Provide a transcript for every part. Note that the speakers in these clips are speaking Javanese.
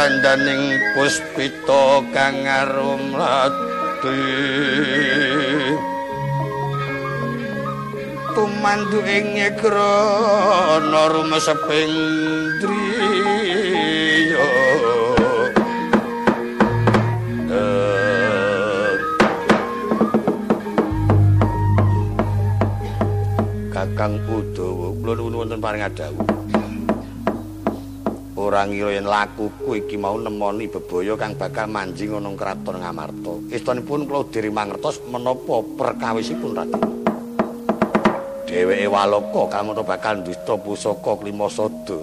gandaning puspita kang arum lati tumandu ing ngrana rumeseping driya Kakang Udawa kula nuwun wonten paring adawu ora ngira yen lakuku iki mau nemoni bebaya kang bakal manjing ana kraton Ngamarta. Istunipun kula diri mangertos menapa perkawisipun Raden. Dheweke Waloka kamono bakal ndista pusaka Klimasada.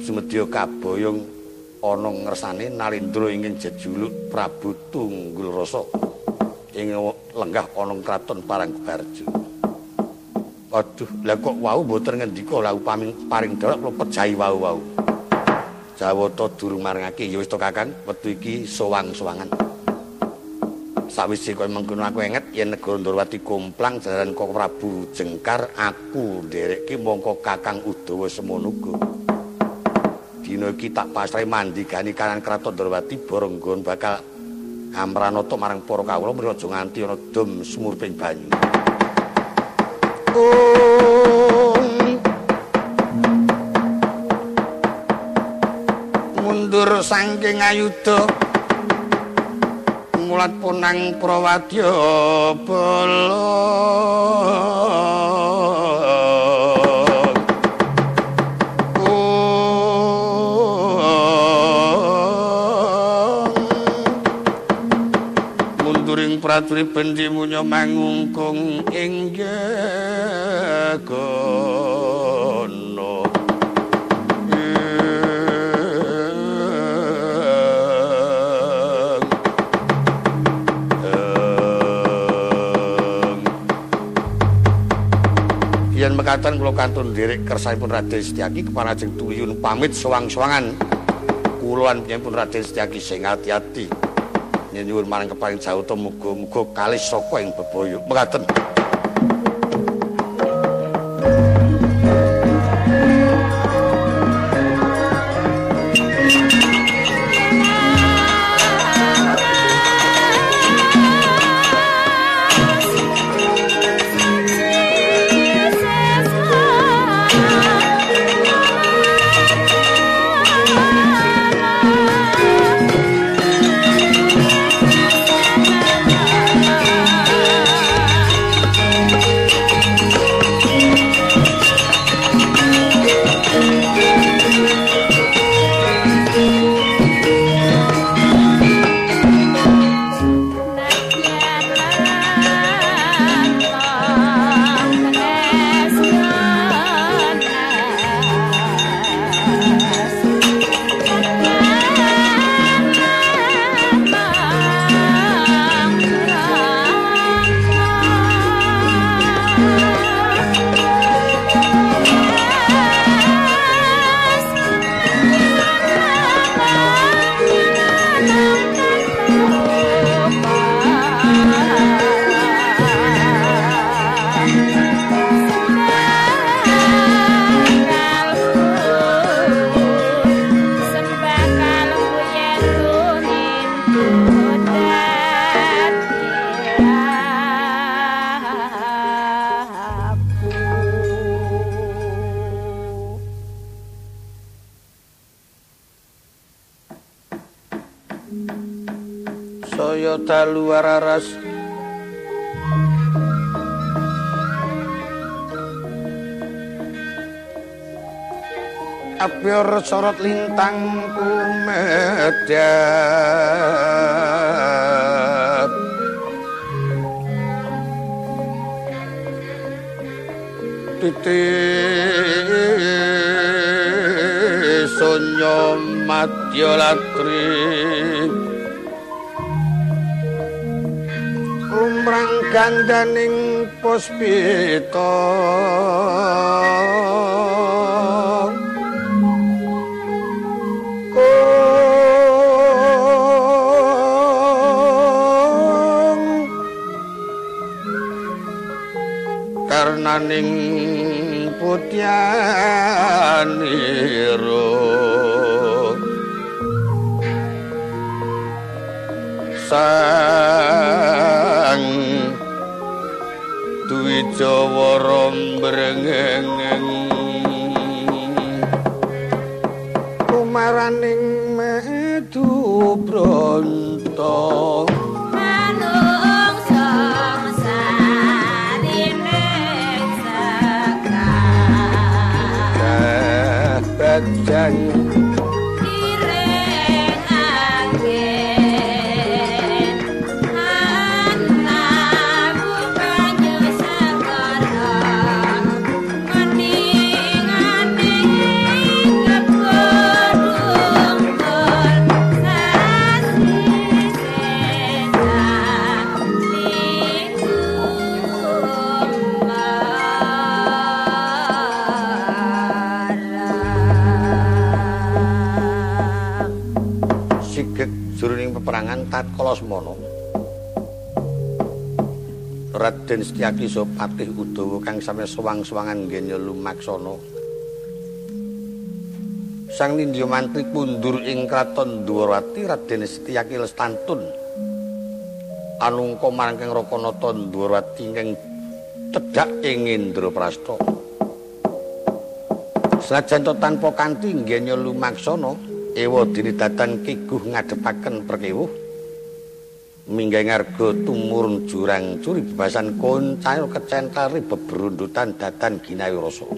Sumedya kaboyong ana ngersane Nalindra ingin jejuluk Prabu Tunggul Rasa ing lenggah ana kraton Parangbarjo. Aduh, lah kok wau mboten ngendika la upami paring dalek kula pejahi wau-wau. Jawata durung marangake ya wis to Kakang, wektu iki sowang-sowangan. Sawise kowe mengkono aku enget yen negara Ndorowati kumplang jaran kok Prabu Jengkar aku nderekke mongko Kakang Udawa semono. Dina iki tak pasrahe mandigani kanan kraton Ndorowati Boronggon bakal amranata marang para kawula mriko aja nganti ana dom sumurping banyu. Oh mundur saking ayuda mulat punang prawadya bala munduring praturi bendi munya mangungkung ing yen mekaten kula kantun nderek kersanipun Raden Setyaki kepanajeng tuyun pamit sewang-sewangan kuluan pun Raden Setyaki sing ati-ati nyuwun marang keparing jawata muga-muga kalis saka ing bebaya. Mekaten dalu araras Apior sorot lintang kumedap Titik sonyo madya latri lumrang gandaning puspita. Kong. Karnaning putyaniro sa duwi jawa rombrengeng kumaraning medu bronto. Jangan tatkala Raden Setyaki Sopatih Udawa kang sami sewang-sewangan ngenya lumaksana. Sang Nindya Mantri pundur ing kraton Dwarawati Raden Setyaki Lestantun. Anungka marang kang Rakanata Dwarawati ingkang cedhak ing Indraprasta Sajan tanpa kanthi ngenya lumaksana ewa dinidatan kiguh ngadepaken perkewuh minggah ngarga tumurun jurang curi bebasan koncair kecentari beberundutan datan ginawi rasa.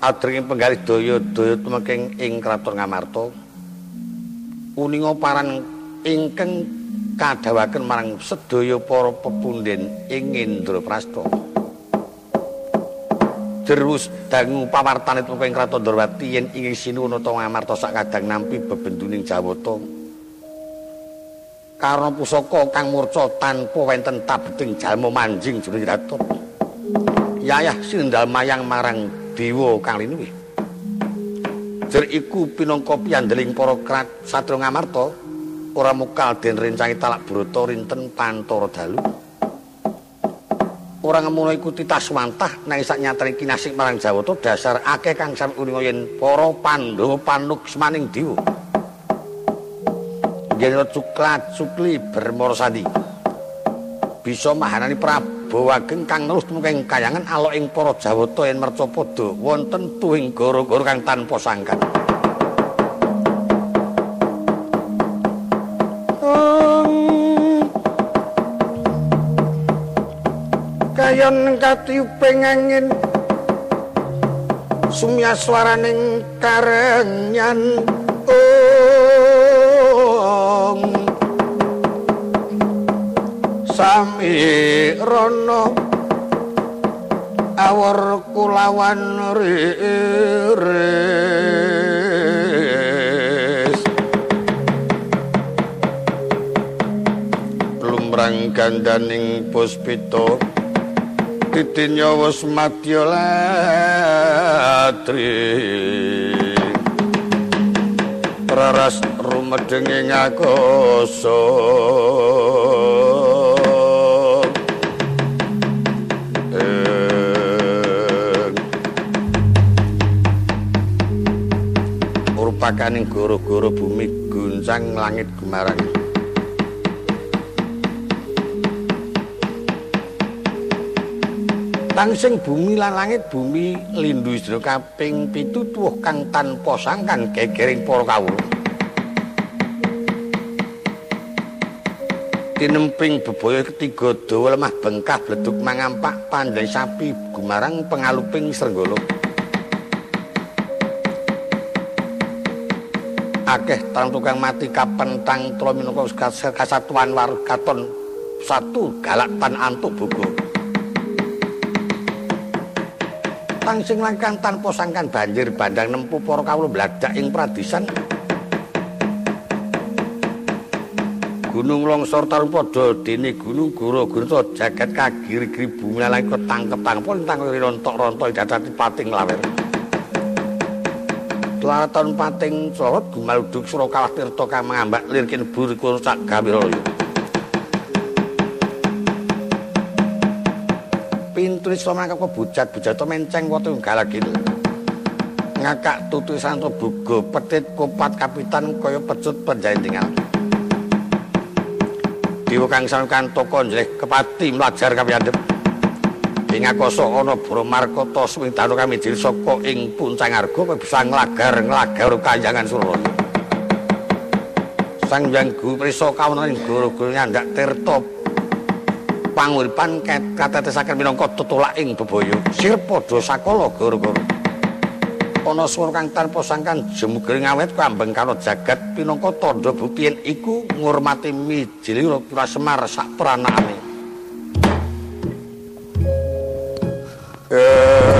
Adringin penggalih doyo doyo tumekeng ing kraton ngamarto uningo paran ingkeng kadawaken marang sedoyo para pepunden ing indro prasto terus dangu pawartan itu ing kraton dorwati yen ingin sinu noto ngamarto sak kadang nampi bebenduning jawoto karena pusaka kang murca tanpa wenten tabeting jalma manjing jroning ratu. Yayah sindal mayang marang dewa kang linuwih. Jer iku pinangka piandeling para krat Satru Ngamarta ora mukal den rencangi talak brata rinten pantara dalu. Ora ngemono iku titaswantah nang sak nyatane kinasih marang Jawata dasar akeh kang sami uninga yen para Pandhawa panuk semaning dewa. Gendro cuklat cukli bermoro sandi. Bisa mahanani Prabu Ageng kang terus tumengking kayangan alok ing para Jawata yen merca padha wonten tuwing goro-goro kang tanpa sangkan. Kayon katiuping angin Sumya swaraning karenyan sami rono awor kulawan riris. Lumrang gandaning puspito titinya wis madya latri. Raras rumedeng ing pakaning goro-goro bumi guncang langit gemarang. Tangsing bumi lan langit bumi lindu isra kaping pitu tuwuh kang tanpa sangkan gegering para kawula. Tinemping bebaya ketiga dawa lemah bengkah bleduk mangampak pandai sapi gumarang pengaluping srenggala akeh tang tukang mati kapentang tlo minangka kasatuan wargaton satu galakpan antuk buku tang sing langkang tanpa sangkan banjir bandang nempu para kawula bladak ing pradisan. Gunung longsor tarung padha dene gunung guru guru jagat kagiri-giri bumi lan ketangkep tangpon tang rontok-rontok dadati pating lawer Tlaton pating sorot gumaluduk Surakalah Tirta kang mangambak lirkin buri kurcak gawiraya. Pintu isoma kang bujat-bujat menceng watu galagin. Ngakak tutu santo bugo petit kupat kapitan kaya pecut penjahin tinggal. dewa kang sanukan toko njleh kepati mlajar kapiyandhep ing akasa ana Bramarkata swing danu kami diri saka ing puncang arga bisa nglagar nglagar kanjangan Suralaya Sang Hyang Guru prisa kawonten guru-guru nyandak tirta panguripan katetesaken minangka tutulak ing bebaya. Sirpada sakala guru-guru ana swara kang tanpa sangkan jemugering awet kambeng kana jagat pinangka tandha bukti iku ngurmati mijili Semar sak pranakane. 呃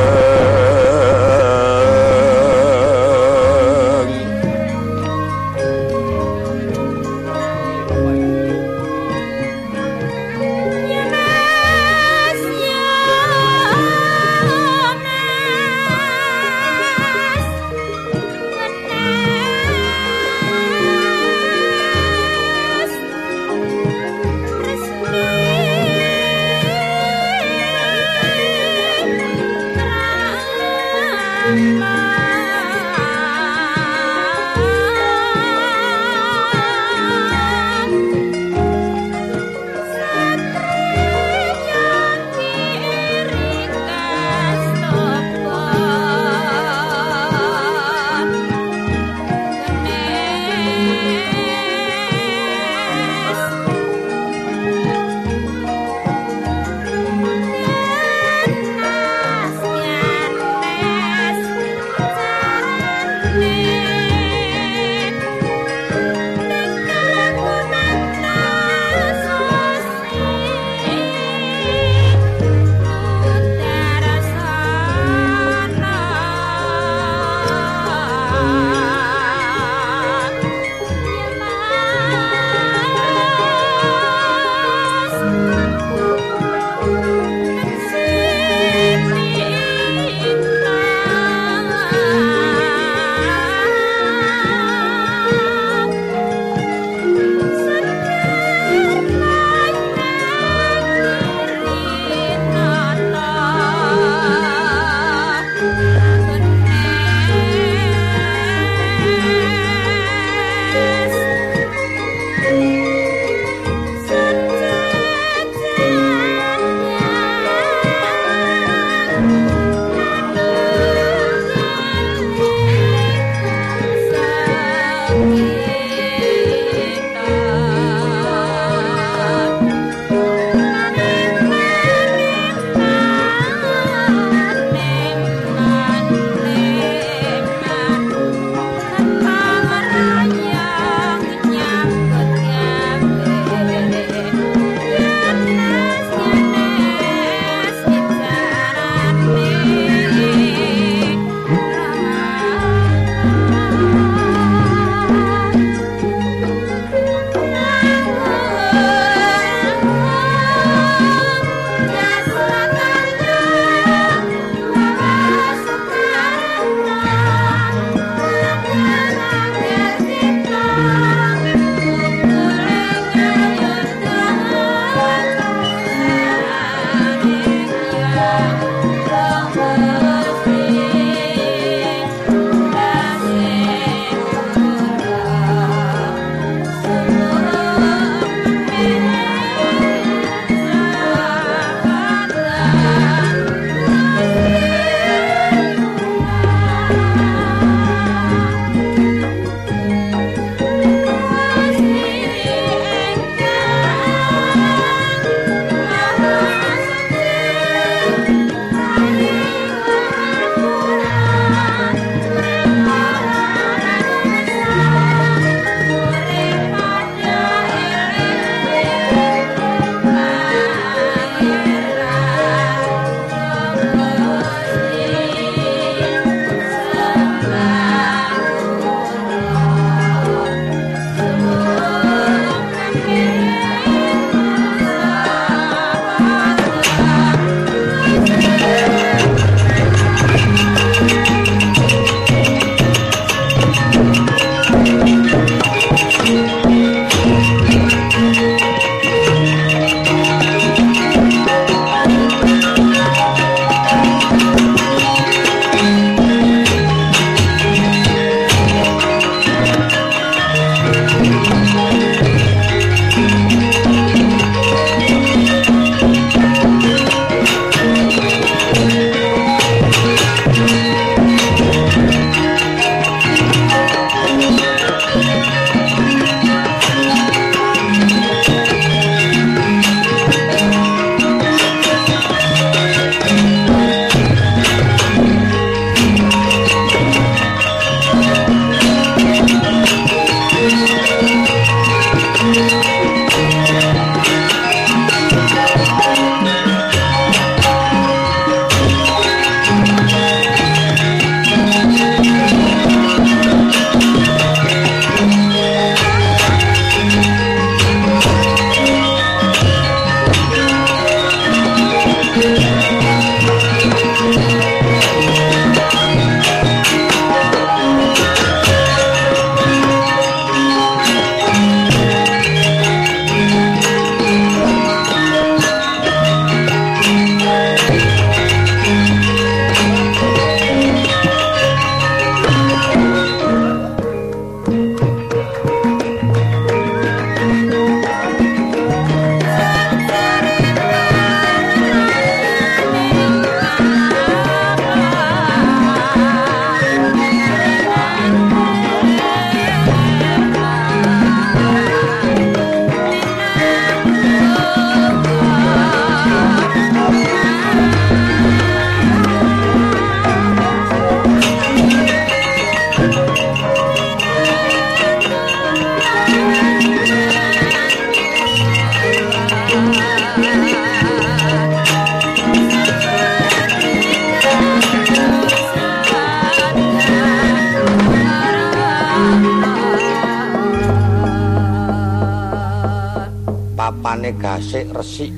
gasik resik.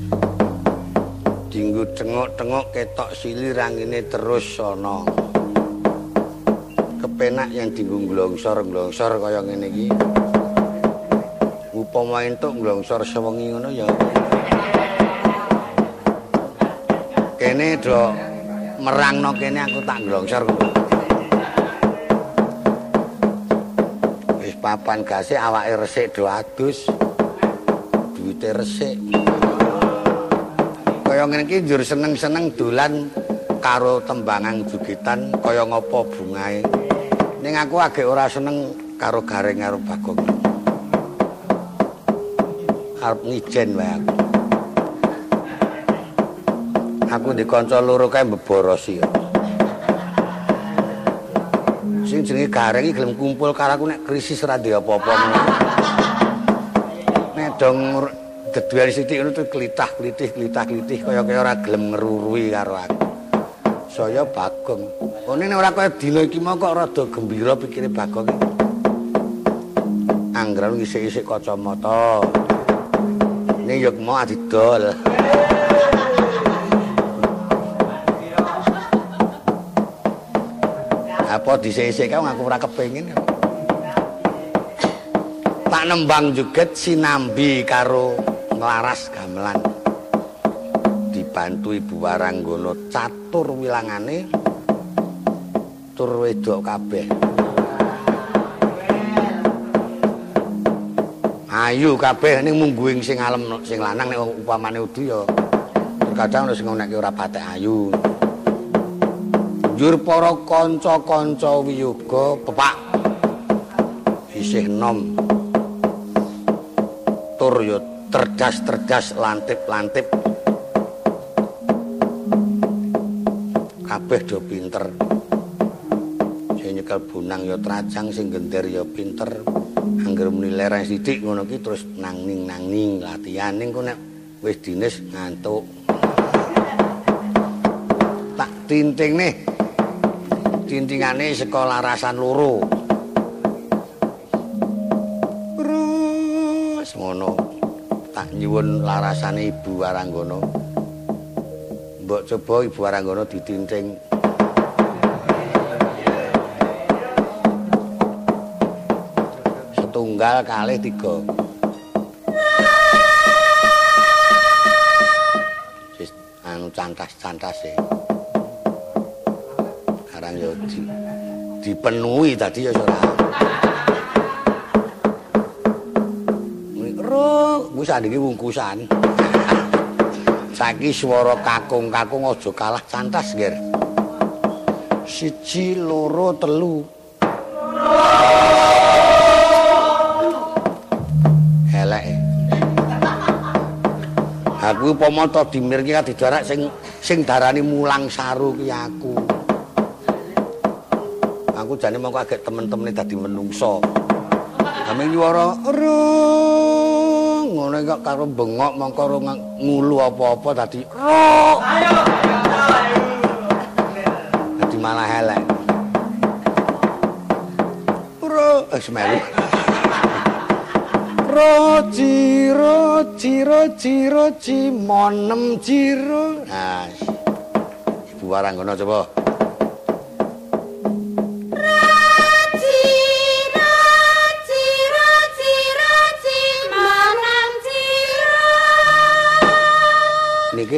Dinggo cengok-cengok ketok sili rangine terus ana. Kepenak yang dinggo nglongsor-nglongsor kaya ngene iki. Upama entuk nglongsor sewengi ngono ya. Kene do merangno kene aku tak nglongsor wis papan gasik awake resik do adus duwite resik. Kaya ngene iki njur seneng-seneng dolan karo tembangan jugitan kaya ngopo bungae. Ning aku agek ora seneng karo gareng karo bagong. Arep ngijen wae aku. Aku di kanca loro kae mbeborosi sing jenenge gareng iki gelem kumpul karo aku nek krisis ndek apa-apa. Dong geduan sithik ngono tuh klitah-klitih klitah-klitih kaya-kaya ora gelem ngerurui karo aku. Saya Bagong. Kene nek ora kaya dina iki mok kok rada gembira pikire Bagong iki. Anggrang isik-isik kacamata. Ning yo mau adidol. Apa disik-isik kau ngaku ora kepengin. tak nembang juget sinambi karo nglaras gamelan. Dibantu ibu waranggono catur wilangane tur wedok kabeh. Ayu kabeh ning mungguing sing alem sing lanang nek upamane udu ya. Terkadang sing nek ora patek ayu. Njur para kanca-kanca wiyoga pepak isih nom. Tur yo terdas-terdas lantip-lantip. Kabeh do pinter. Sing nyekel bunang yo trajang sing gender yo pinter. Angger muni lereng sithik ngono ki terus nangning-nangning latihan. Ning kok nek wis dinis ngantuk. Tak tinting nih. Tintingane sekolah rasan loro nyuwun larasane Ibu Waranggono. Mbok coba Ibu Waranggono ditinting. Setunggal kali tiga. Sis anu cantas-cantas e. Yo di, dipenuhi tadi ya ora. Wis andiki wungkusan. Saiki swara kakung-kakung aja kalah cantas, Ger. Siji, loro, telu. Elek. Aku upama to dimir ki didarak sing sing darani mulang saru ki aku. Aku jane mongko agek temen-temene dadi menungso. Kami nyuara, ngono kok karo bengok mongko ngulu apa-apa dadi ro ayo. Dadi malah elek. Ro wis eh, melu roji roji roji roji monem jiro nah ibu warang ngono coba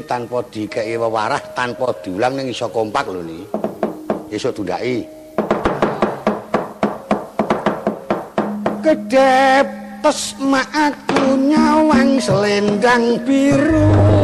tanpa dikeki wewarah tanpa diulang ning iso kompak lho niki iso tundaki kedep tes mak aku nyawang selendang biru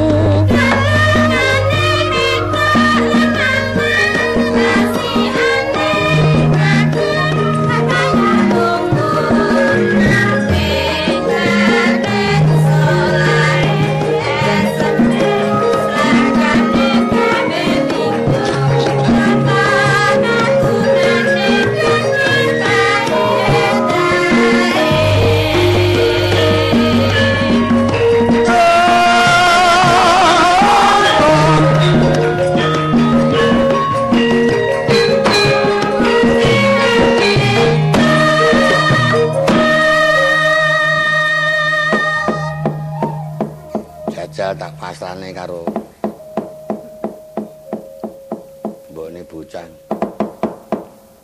pasrane karo mbone bocah.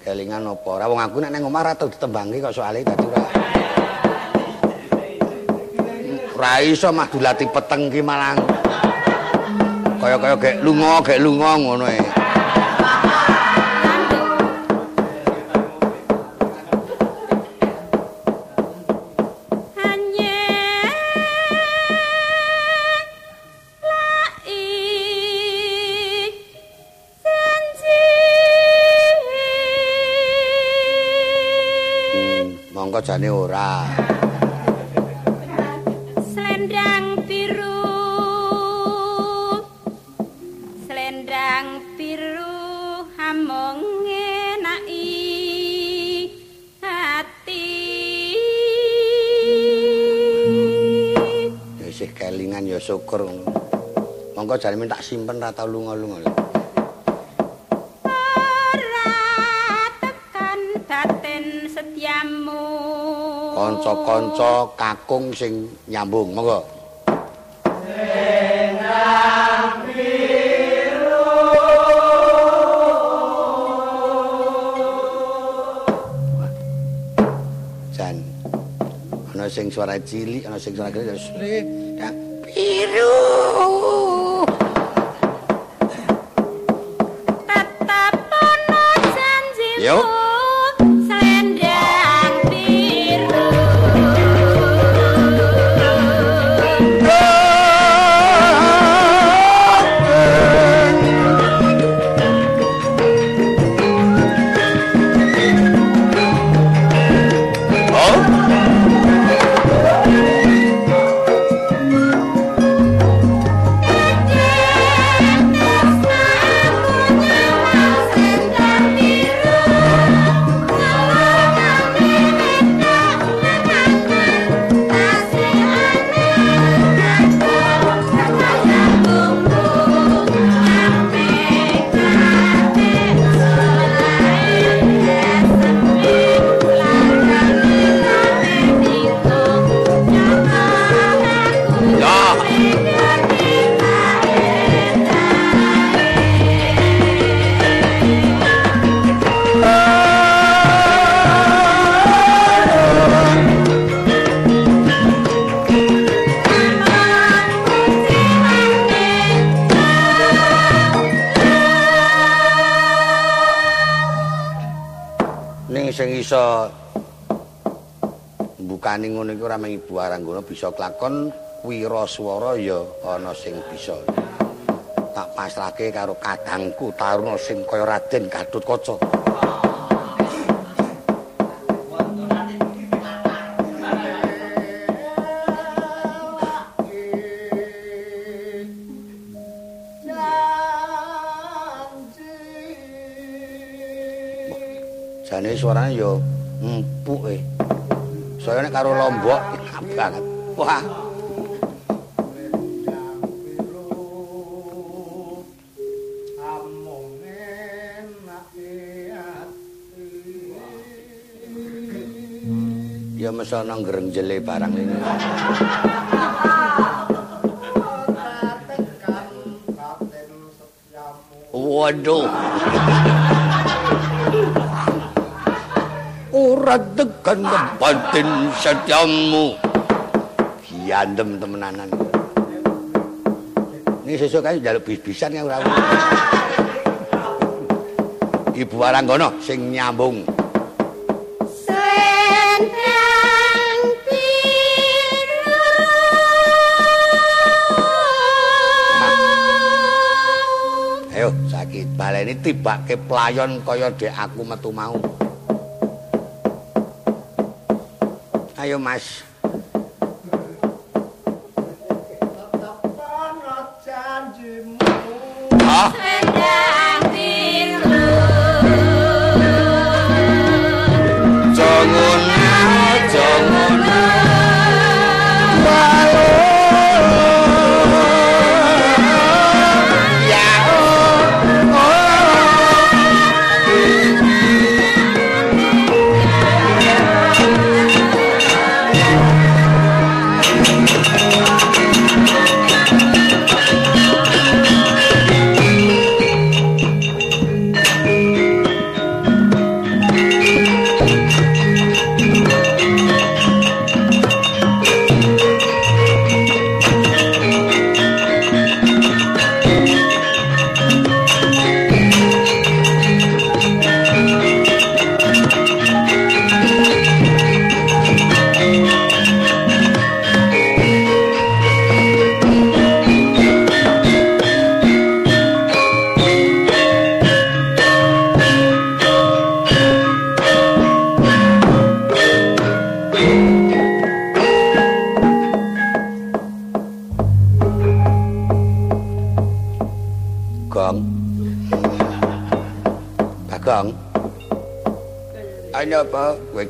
Kelingan apa ora wong aku nek nang omah ora tau ditembangi kok soalé dadi ora. Ora iso madulati peteng ki malang. Kaya-kaya gek lunga, gek lunga ngono e. jane ora. Slendang biru. Slendang biru hamong. Isih kelingan ya syukur. Monggo jane tak simpen ra tau lunga-lunga. Kanca-kanca kakung sing nyambung monggo. Sing suara cilik ana sing suara gede biru bisa klakon wiraswara ya ana sing bisa. Tak pasrahke karo kadangku taruna sing kaya Raden Gatotkaca jane suarane ya empuk eh saya nek karo lombok banget wah. Ya mesti nang grenjele barang ini. Waduh. Ora tekan batin setiamu giandem temenanan. Ini sesuk kae njaluk bis-bisan ya ora Ibu Waranggono sing nyambung. Ayo sakit baleni tibake playon kaya dek aku metu mau. ayo mas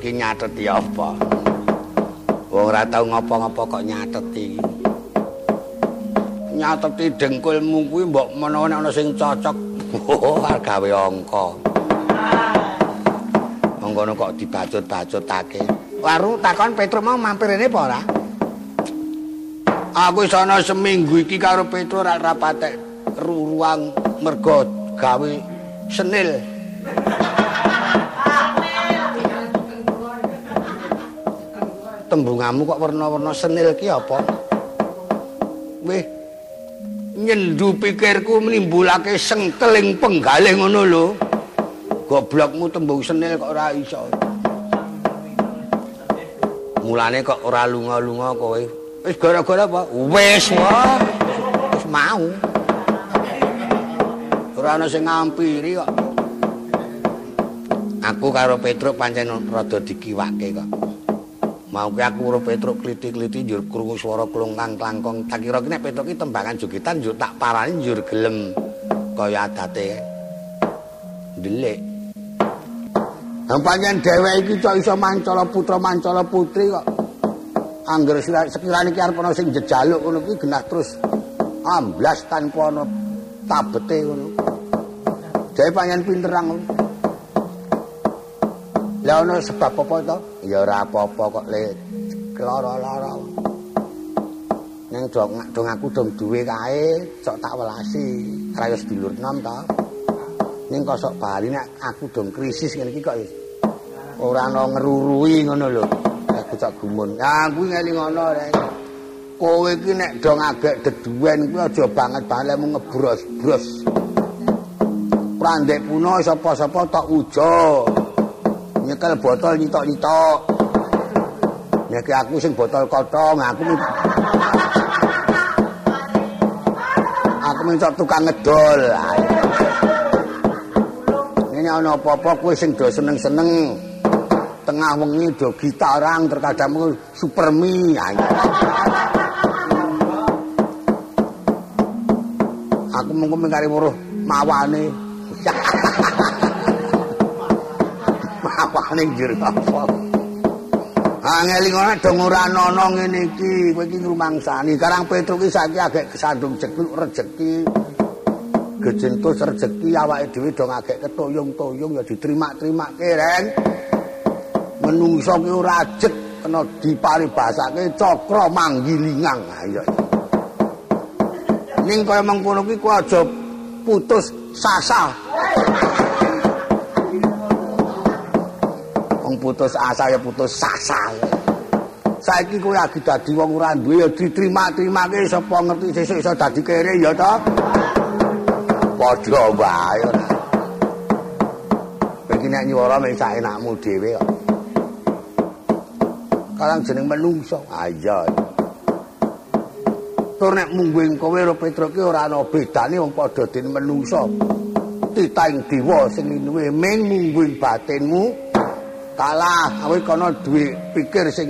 iki nyateti apa? Wong ora tau ngopo-ngopo kok nyateti. Nyateti dengkulmu kuwi mbok menawa ana sing cocok. Oh, gawe angka. Monggono kok dibacut-bacutake. Waru takon Petruk mau mampir rene apa ora? Aku sono seminggu iki karo Petruk ora rapatek ruang mergo gawe senil. Tembungamu kok warna-warna senil ki apa? Wih. Nyendu pikirku menimbulake sengkeling penggalih ngono lho. Goblokmu tembung senil kok ora iso. Mulane kok ora lunga-lunga kowe. Wis gara-gara apa? Wis wae. Wis mau. Ora ana sing ngampiri kok. Aku karo Petruk pancen rada dikiwake kok. Mau ki aku karo Petruk kliti-kliti njur krungu swara klungkang klangkong. Tak kira ki nek Petruk tembangan jogetan njur tak parani njur gelem kaya adate. Ndelik. Lah pancen dheweke iki cok iso mancala putra mancala putri kok. Angger sekirane ki arep ana sing jejaluk ngono ki genah terus amblas tanpa ana tabete ngono. Dhewe pancen pinterang ngono. Lah ono sebab apa to? Ya ora apa-apa kok le lara-lara. Ning dong dong aku dong duwe kae, sok tak welasi. Ora wis dulur nom to. Ning kok sok bali nek aku dong krisis ngene iki kok ora ana ngerurui ngono lho. Aku cok gumun. Ya kuwi ngeling ngono rek. Kowe iki nek dong agek deduwen kuwi aja banget mung ngebros-bros. Prandek puno sapa-sapa tok ujo. Nyekel botol nyitok-nyitok. Nek aku sing botol kotong, aku Aku minta tukang ngedol. Ini ana apa-apa kowe sing do seneng-seneng. Tengah wengi do gitaran terkadang supermi. Aku mung mengkari weruh mawane. apane njur apa. Angeli ngono dong ora ana ngene iki, kowe iki ngrumangsani. Karang Petruk iki saiki agek kesandung jekluk rejeki. Gejentus rejeki awake dhewe dong agek ketoyong-toyong ya diterima-terimake, Reng. Menungso ki ora ajet kena diparibasake cakra manggilingang. Ayo. Ning kaya mengkono ki ku aja putus sasa. Putus asa ya putus sasa. Saiki kowe lagi dadi wong ora duwe ya diterima-terimake sapa ngerti sesuk iso dadi kere ya to. Padha wae ora. Iki nek nyuwara mek sak enakmu dhewe kok. Karang jeneng menungso. Ah iya. Tur nek mungguing kowe karo Petruk ki ora ana bedane wong padha dene menungso. Titaing dewa sing luwe ming mungguing batinmu. Kalah. Kowe kono duwe pikir sing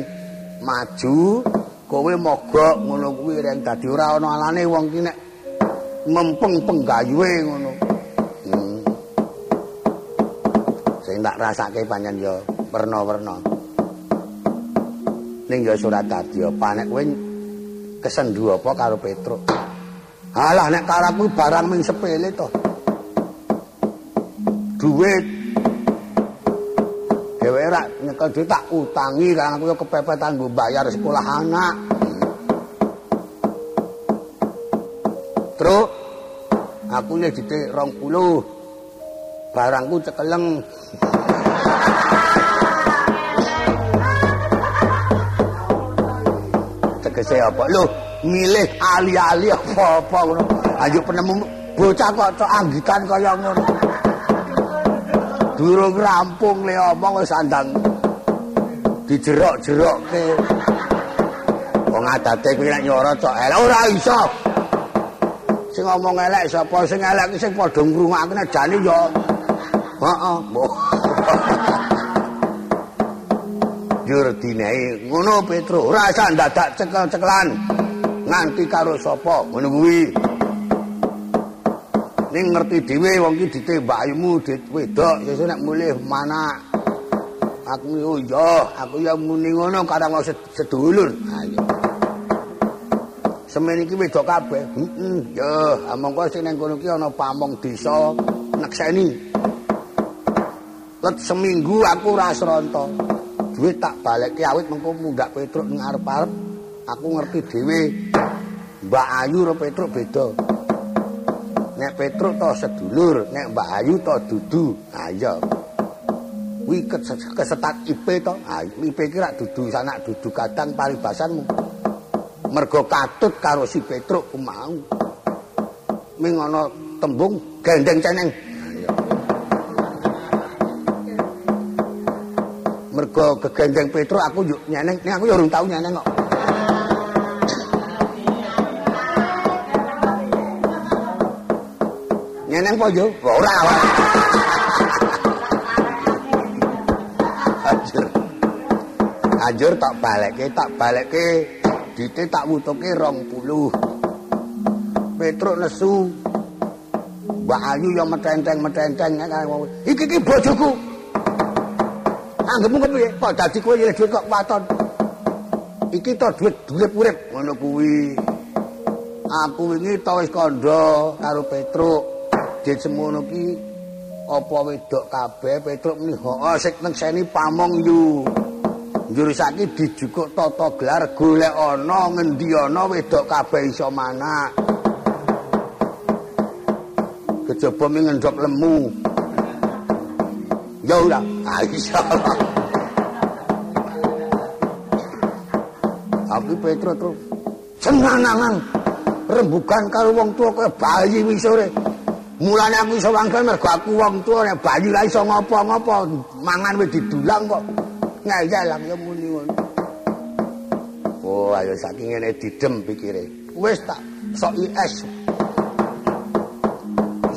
maju kowe mogok ngono kuwi reng dadi ora ana alane wong ki nek mempeng penggayuhe ngono. Hmm. sing tak rasake panjen ya werna-werna. Ning ya surat dadi apa? Nek kowe kesendu apa karo Petruk? Alah nek karo barang ming sepele to. Duit nyekel dhuwit tak utangi kan aku yo kepepet kanggo bayar sekolah anak. Terus aku nek ditik 20 barangku cekeleng. Tegese apa? Lho, milih ali-ali apa-apa. Ayo penemu bocah kok cok anggitan kaya ngono. durung rampung le omong wis andang dijerok-jerokke. Wong adate kuwi nek nyoro cok elek. Ora iso. Sing ngomong elek sapa? Sing elek sing padha ngrungokne jane yo heeh. Jur dinai ngono petro. Ora usah dadak cekel-cekelan. Nganti karo sapa? Ngono kuwi. Ning ngerti dhewe wong iki ditembak ayumu wedok. Sesuk nek mulih mana aku yo yo. Aku ya muni ngono karang mau sedulur. Ayo semen iki wedok kabeh. Heeh yo. Amangka sing ning kono ki ana pamong desa nekseni let seminggu aku ora sronto duit tak balekke awit mengko mundak petruk ning arep-arep. Aku ngerti dhewe. Mbak Ayu karo Petruk beda. Nek Petruk to sedulur, nek Mbak Ayu to dudu. Ha iya. Kuwi kesetat IP to. Ha IP ki rak dudu sanak dudu kadang paribasanmu. Mergo katut karo si Petruk ku mau. Ming ana tembung gendeng ceneng. Mergo kegendeng Petruk aku yo nyeneng, nek aku yo urung tau nyeneng kok. nyeneng apa yo? Ora. Anjur tak balekke, tak balekke. Dite tak wutuke 20. Petruk nesu. Mbak Ayu yo metenteng-metenteng iki iki bojoku. Anggepmu kepiye? Kok dadi kowe nyilih dhuwit kok waton? Iki to dhuwit dhuwit urip ngono kuwi. Aku wingi to wis kandha karo Petruk. dit semono ki apa wedok kabeh Petruk muni heeh sik nengseni pamong yu njur saiki dijukuk tata gelar golek ana ngendi ana wedok kabeh iso manak kejaba mi ngendhok lemu ya ora ah insyaallah Aku Petruk terus senanangan rembukan karo wong tuwa kaya bayi wisore. Mulane aku iso wangkel mergo aku wong tuwa nek bayi ra iso ngopo-ngopo, mangan wis didulang kok. Ngayal aku muni ngono. Oh, ayo saking ngene didem pikire. Wis tak sok IS.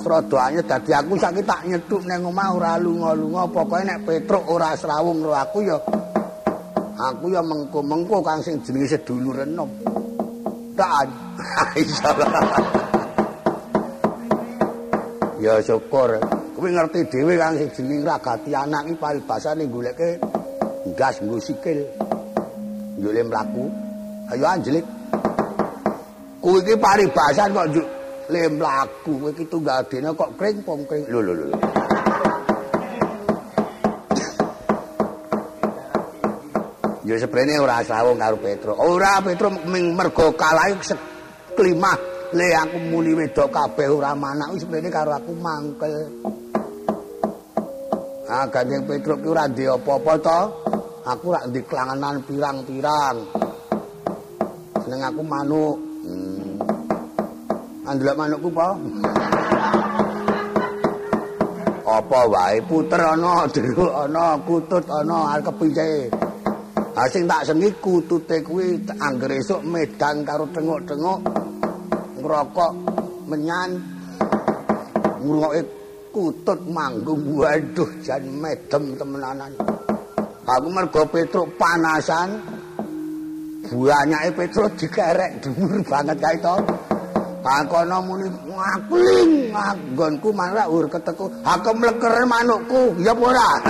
Srodoane dadi aku saiki tak nyethuk ning omah ora lunga-lunga, pokoke nek Petruk ora srawung karo aku ya aku ya mengko-mengko kang sing jenenge sedulur enom. Tak. Ya syukur. Kuwi ngerti dhewe kang sing jeneng ragati anak iki paribasane goleke gas nggo sikil. Yo le mlaku. Ayo anjlik. Kuwi iki paribasan kok njuk le mlaku. Kowe iki tunggal dene kok kring pom kring. Lho lho lho. Yo seprene ora sawung karo Petro. Ora Petro mergo kalah klimah. le aku muni wedok kabeh ora manak wis mrene karo aku mangkel ah gandeng petruk ki ora ndek apa-apa to aku rak ndek klangenan pirang-pirang. Seneng aku manuk. Hmm. andelok manukku po apa wae? Puter ana jeruk ana kutut ana arep kepiye Ha sing tak sengi kutute kuwi anggere esuk medan karo tengok-tengok ngrokok menyan. Ngrungokke kutut manggung. Waduh jan medem temenanan aku mergo petruk panasan. Buanyake petruk dikerek dhuwur banget kae to. Kakono muni ngakling nganggonku malah ur keteku. Aku mleker manukku. Ya apa ora?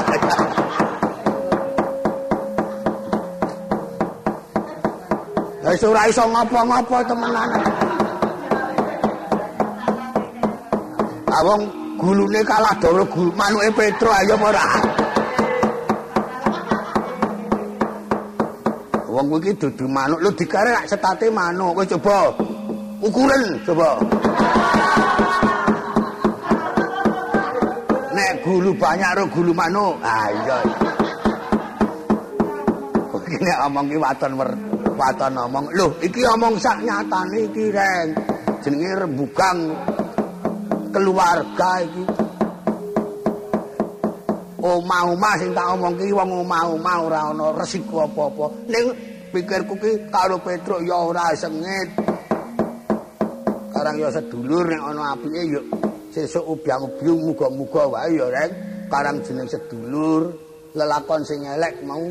Ora iso ngopo-ngopo temenanan wong gulune kalah doro gulu manuke Petro ayo apa ora Wong iki dudu manuk. Lu dikare lak setate manuk. Kowe coba. Ukuran coba. Nek gulu banyak ro gulu manuk. Ah iya. Iki omong ki waton wer waton omong. Lho iki omong sak nyatane iki reng. Jenenge rembugang keluarga iki. Omah-omah sing tak omong ki wong omah-omah ora ana resiko apa-apa. Ning pikirku ki karo Petruk ya ora sengit. Karang ya sedulur nek ana apike ya sesuk ubyang-ubyung muga-muga wae ya rek. Karang jeneng sedulur lelakon sing elek mau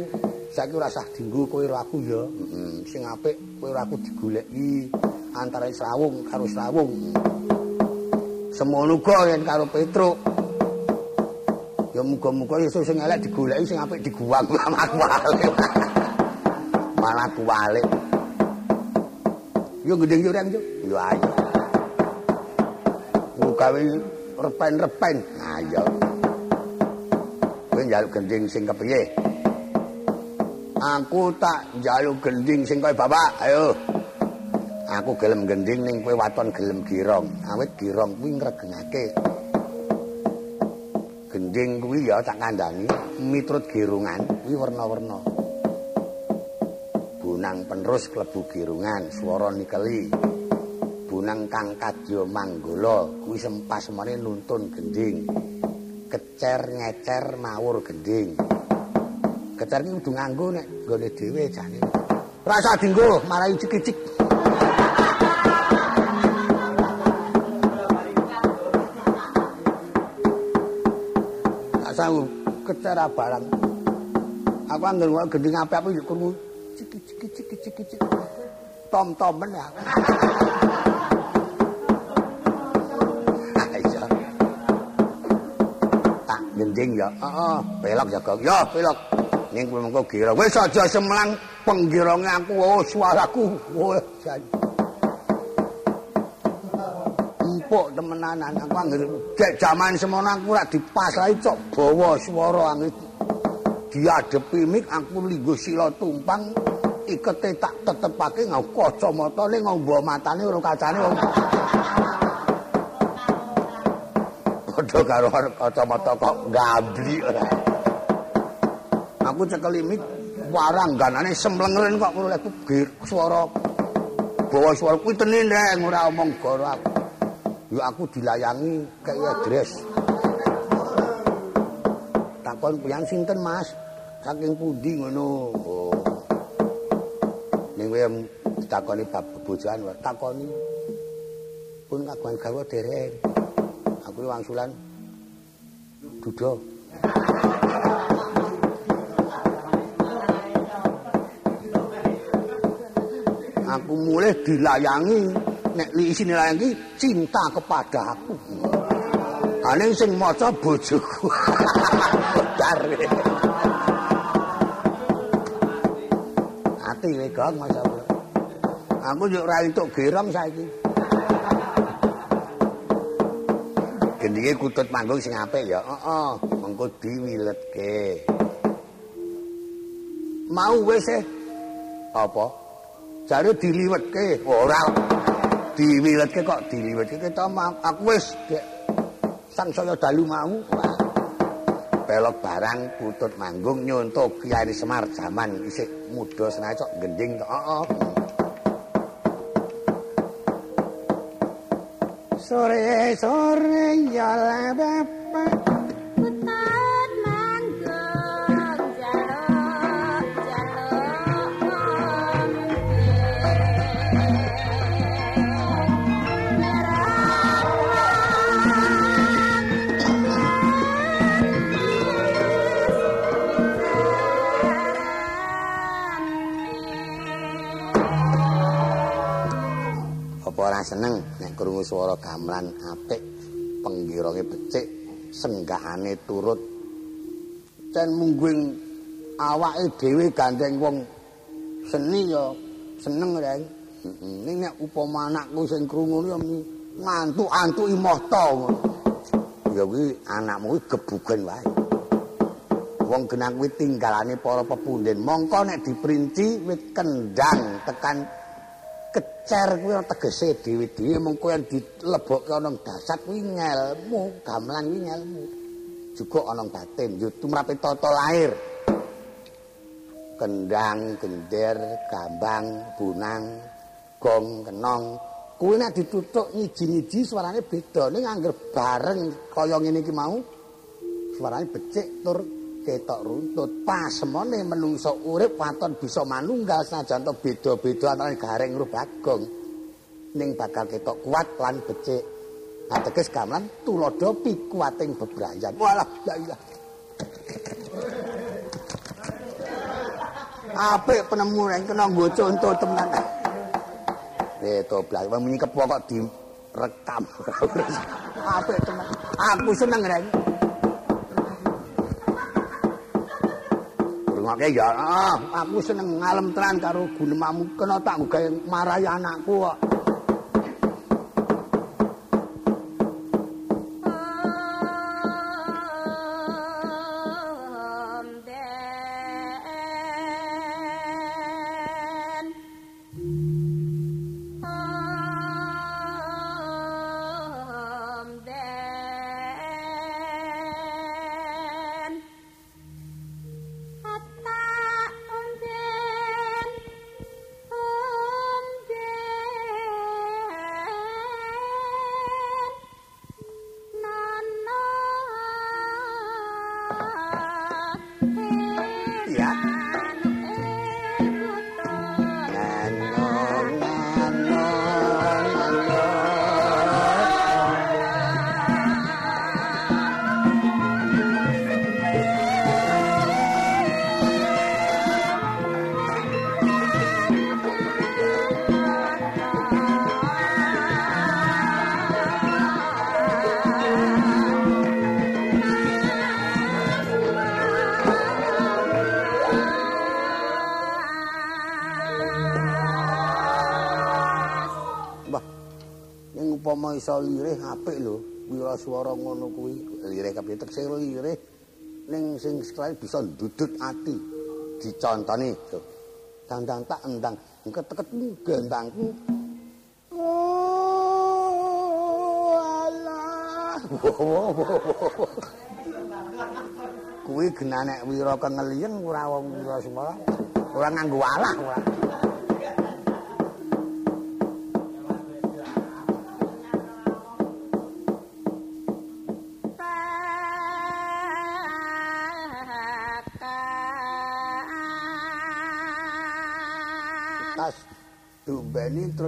saiki ora usah dinggo kowe aku ya. Heeh, sing apik kowe aku digoleki antara Srawung karo Srawung. Semono uga yen karo Petruk. Ya muga-muga iso sing elek digoleki sing apik diguwang walik. Malah aku walik. Yo gendeng yo reng yo. Yo ayo. Ku gawe repen-repen. Ayo. Kowe njaluk gending sing kepiye? Aku tak njaluk gending sing kaya bapak. Ayo. Aku gelem gending ning kowe waton gelem girong. Awit girong kuwi ngregengake. gending kuwi ya tak kandhani miturut girungan kuwi werna-werna. Bunang penerus klebu girungan swara nikeli. Bunang kang kadya manggala kuwi sempas semane nuntun gending. Kecer ngecer mawur gending. Kecer ki kudu nganggo nek gone dhewe jane. Rasa dinggo marai cicik-cicik. sangu kecara barang. Aku wae gending apik-apik yo ciki ciki ciki. Tom-tomen ya. Tak gending ya. Heeh, pelok ya, Gong. Ya, pelok. Ning kowe mengko gira. Wis aja semelang penggironge aku, oh suaraku. Oh, jan. empuk temenanan aku anggere gek jaman semono aku ora dipasahi cok bawa swara angin diadepi mik aku linggo sila tumpang ikete tak tetepake ngau kacamata ning ngombo matane ora kacane wong padha karo kacamata kok gabli ora aku cekeli mik warangganane semlengren kok aku swara bawa swara kuwi tenin ora omong goro aku Yo aku dilayangi kayak adres. Takon pian sinten, Mas? Saking pundi ngono? Oh. Ning kowe ditakoni bab bebojoan wae, takoni. Pun kagungan garwa dereng. Aku wangsulan duda. Aku mulai dilayangi nek li isine lagi cinta kepada aku. Ane sing maca bojoku. Dar. Ati we gong masyaallah. Aku yo ora entuk gerong saiki. Gendinge kutut manggung sing apik ya. Heeh, mengko diwiletke. Mau wis e. Apa? Jare diliwetke. Ora. diwiletke kok diliwetke kita aku wis sangsaya dalu mau pelok barang putut manggung nyontok Kyai Semar jaman isih muda senae cok gending heeh sore sore ya seneng. Nek krungu swara gamelan apik penggironge becik senggahane turut. Cen mungguing awake dhewe gandeng wong seni ya seneng reng ning nek upama anakku sing krungu ya ngantuk-antuki mohta ya kuwi anakmu kuwi gebugen wae. Wong genang kuwi tinggalane para pepunden. Mongko nek diprinci wit kendang tekan kecer kuwi tegese dhewe-dhewe mengko yen dilebokke ana dasar kuwi ngelmu gamelan kuwi ngelmu. Juga ana batin yo tumrape tata lair kendang gender gambang bunang gong kenong. Kuwi nek ditutuk nyiji-nyiji suarane beda ning angger bareng kaya ngene iki mau. Suarane becik tur ketok runtut. Pasemone menungso urip waton bisa manunggal. Senajan to beda-beda antara garing karo bagong ning bakal ketok kuat lan becik. Ateges gamelan tulodo pikuating bebrayan walah la ilah. Apik penemu nek kena nggo contoh temenan. Eh to blas menyikep kok di rekam. Apik tenan. Aku seneng rek. Rungokke ya, ah, aku seneng ngalem tenan karo gunemamu kena tak gawe marahi anakku kok. Lirih apik lho. Wira swara ngono kuwi lirih kabeh tekse lirih ning sing sekali bisa ndudut ati. Dicontoni tuh. Dandang tak endang engket-eket gendangku. Oh, alah. Kuwi genanek wira kengelien ora wong wira swara. Ora nganggo alah ora.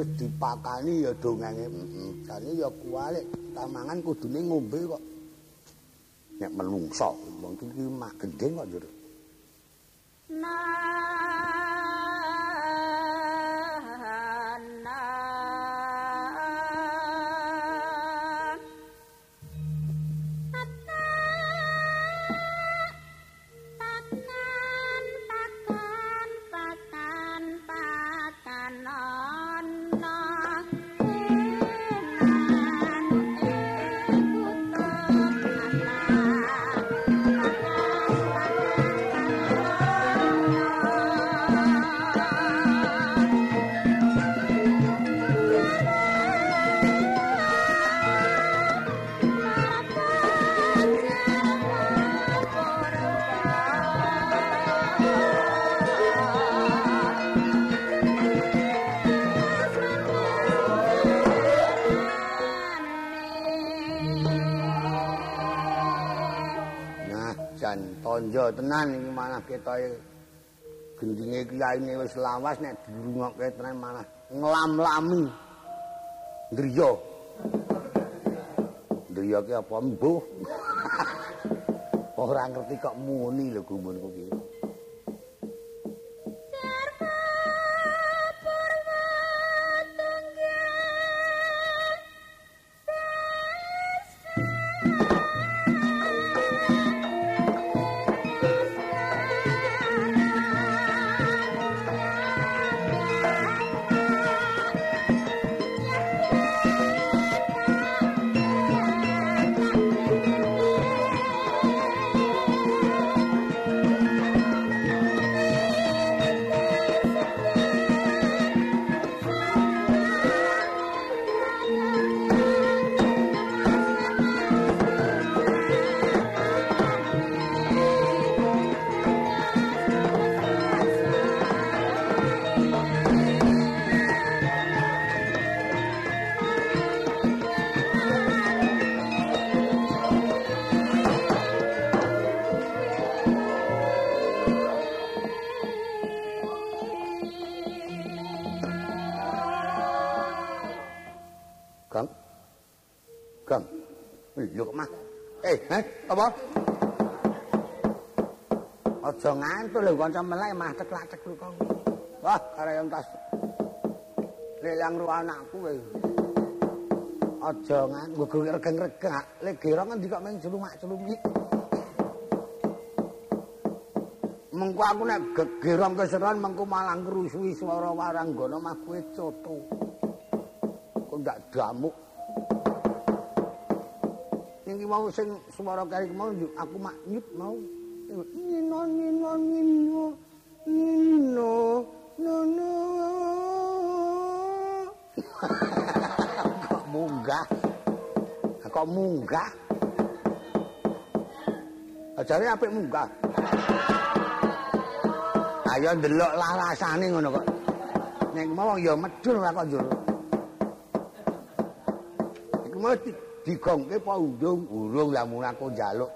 Terus dipakani ya dongenge heeh jane ya kualik tamangan kudune ngombe kok. Nek menungso wong iki mak gendeng kok jero malah ketoke gendinge kiyaine wis lawas nek dirungokke tenan malah nglam-lami. Driya. Driya ki apa mbuh? Ora ngerti kok muni lho gumunku ki. Kang. Iya Mas. Eh, eh, apa? Aja ngantuk lho kanca melek mah ceklak-cek lu kok. Wah, karep tas. Lek yang ru anakku kowe. aja nganggo regeng-regeng. Lek gero ngendi kok mung celumak-celumik. Mengko aku nek gegerong keseran mengko malah ngrusui swara waranggana mah kowe coto. Kok ndak damuk. Ning mau sing swara kari mau aku mak nyut mau. Nino nino nino nino nino kok munggah? Kok munggah? Ajare apik munggah? Ayo ndelok larasane ngono kok. Nek mau ya medhul ora kok njur iku mau digongke undung urung lah mun aku njaluk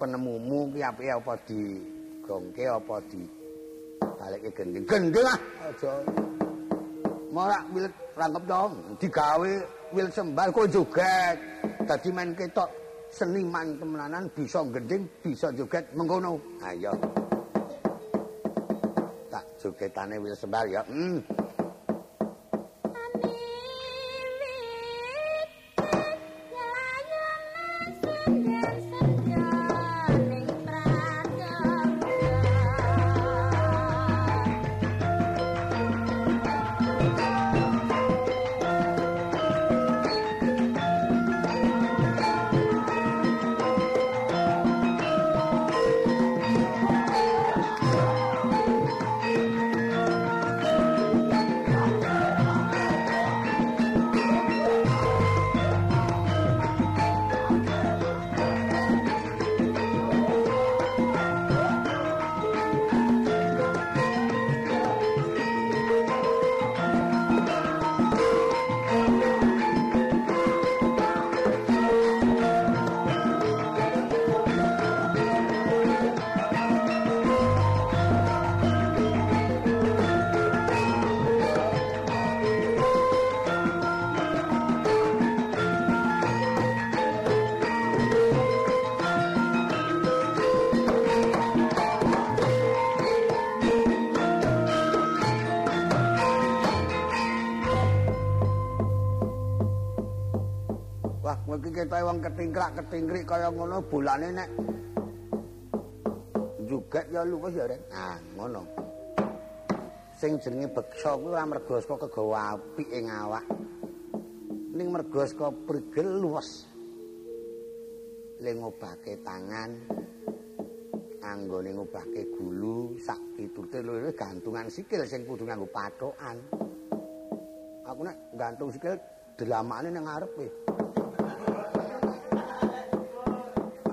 penemumu ki apike apa digongke apa di balikke gending gending ah aja Morak wil rangkep dong, digawe wil sembal kok joget. Dadi main ketok seniman temenanan bisa gending, bisa joget mengkono. Ayo. Tak jogetane wil sembal ya. Hmm. Ketoke wong ketingkrak-ketingkrik kaya ngono bolane nek juget ya luwes ya, Rek. Nah, ngono. Sing jenenge beksa kuwi ora mergo saka kegawa apik ing awak. Ning mergo saka prigel luwes. Le ngobahke tangan anggone ngobahke gulu sak piturute lho gantungan sikil sing kudu nganggo patokan. Aku nek gantung sikil delamane nang ngarepe.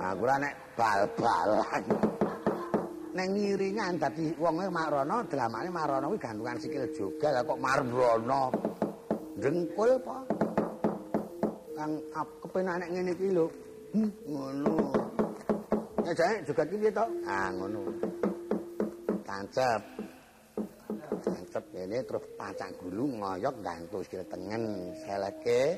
Aku ora nek bal-balan. Neng ngiringan dadi wonge marono, delamane marono kuwi gantungan sikil jogal kok marbono. Dengkul apa? Kang kepenak nek ngene iki lho. Hmm, ngono. Ya jane juga iki to. Ah ngono. Tancep. Tancep ngene terus pacak gulu ngoyok gantung sikil tengen, seleke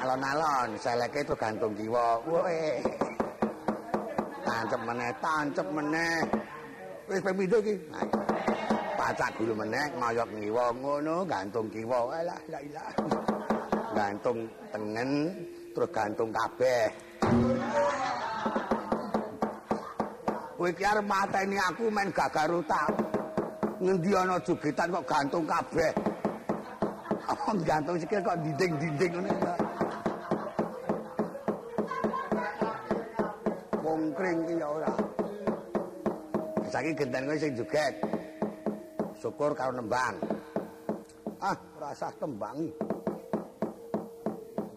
alon-alon. Seleke itu gantung kiwa woe tancep meneh tancep meneh. Wis pemindo iki? Pacak gulu meneh ngoyok ngiwa. Ngono gantung kiwa alah la ilah gantung tengen terus gantung kabeh. Kowe iki arep mateni aku main gagaruta ngendi ana jogetan kok gantung kabeh? Oh, gantung sikil kok dinding-dinding ngono ya. Mungkring ki ya ora. Saiki genten kowe sing joget. Syukur karo nembang. Ah, rasa tembangi.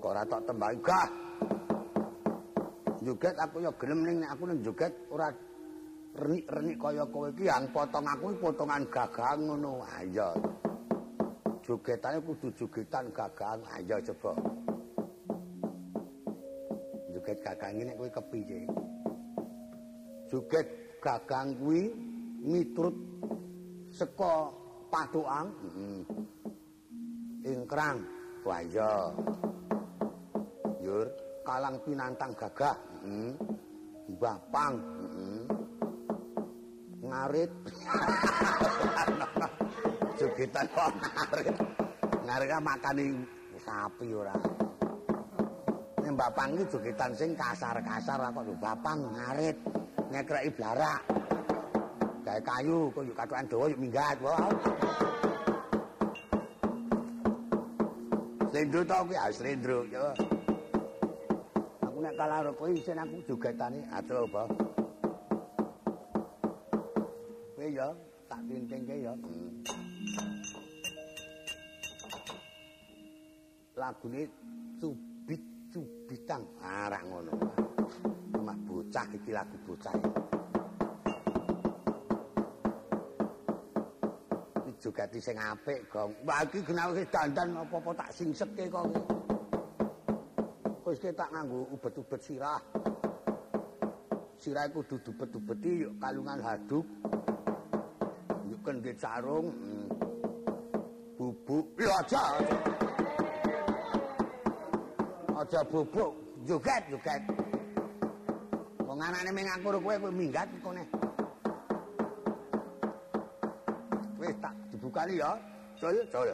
Kok ora tok tembangi gah. Joget aku ya gelem ning nek aku ning joget ora renik-renik kaya kowe iki yang potong aku potongan gagang ngono. Ayo. jogetane kudu jogetan gagang ayo coba joget gagang iki nek kowe kepiye? Joget gagang kuwi miturut saka patukan. Heeh. Ingkrang. Wah iya. Yur, kalang pinantang gagah. Heeh. Mbah Pang. Heeh. Ngarit. Jogetan kok ngarit. Ngarit kan makani sapi ora. Mbah Pang iki jogetan sing kasar-kasar kok lho Bapang ngarit. Nyekreki blarak. Gawe kayu kok yuk katukan dawa yuk minggat. Wah. Slendro to kuwi ah slendro yo. Aku nek kalah karo kowe isin aku jogetane atro apa. Kowe yo tak tintingke yo. Lagune cubit cubitang arek ah, ngono. Bocah iki lagu bocah. jogati sing apik, Gong. Mbak iki genawe dandan apa-apa tak singsetke kok. Wis tak nganggo ubet-ubet sirah. Sirah kudu dubet-dubeti yuk kalungan haduk. Yuk kendit sarung. Hmm. Bubuk. Ya aja. Aja bubuk. Joget, joget. Wong anane mengakur kowe kowe minggat kene. Wis tak dibukani ya. Jol, jol.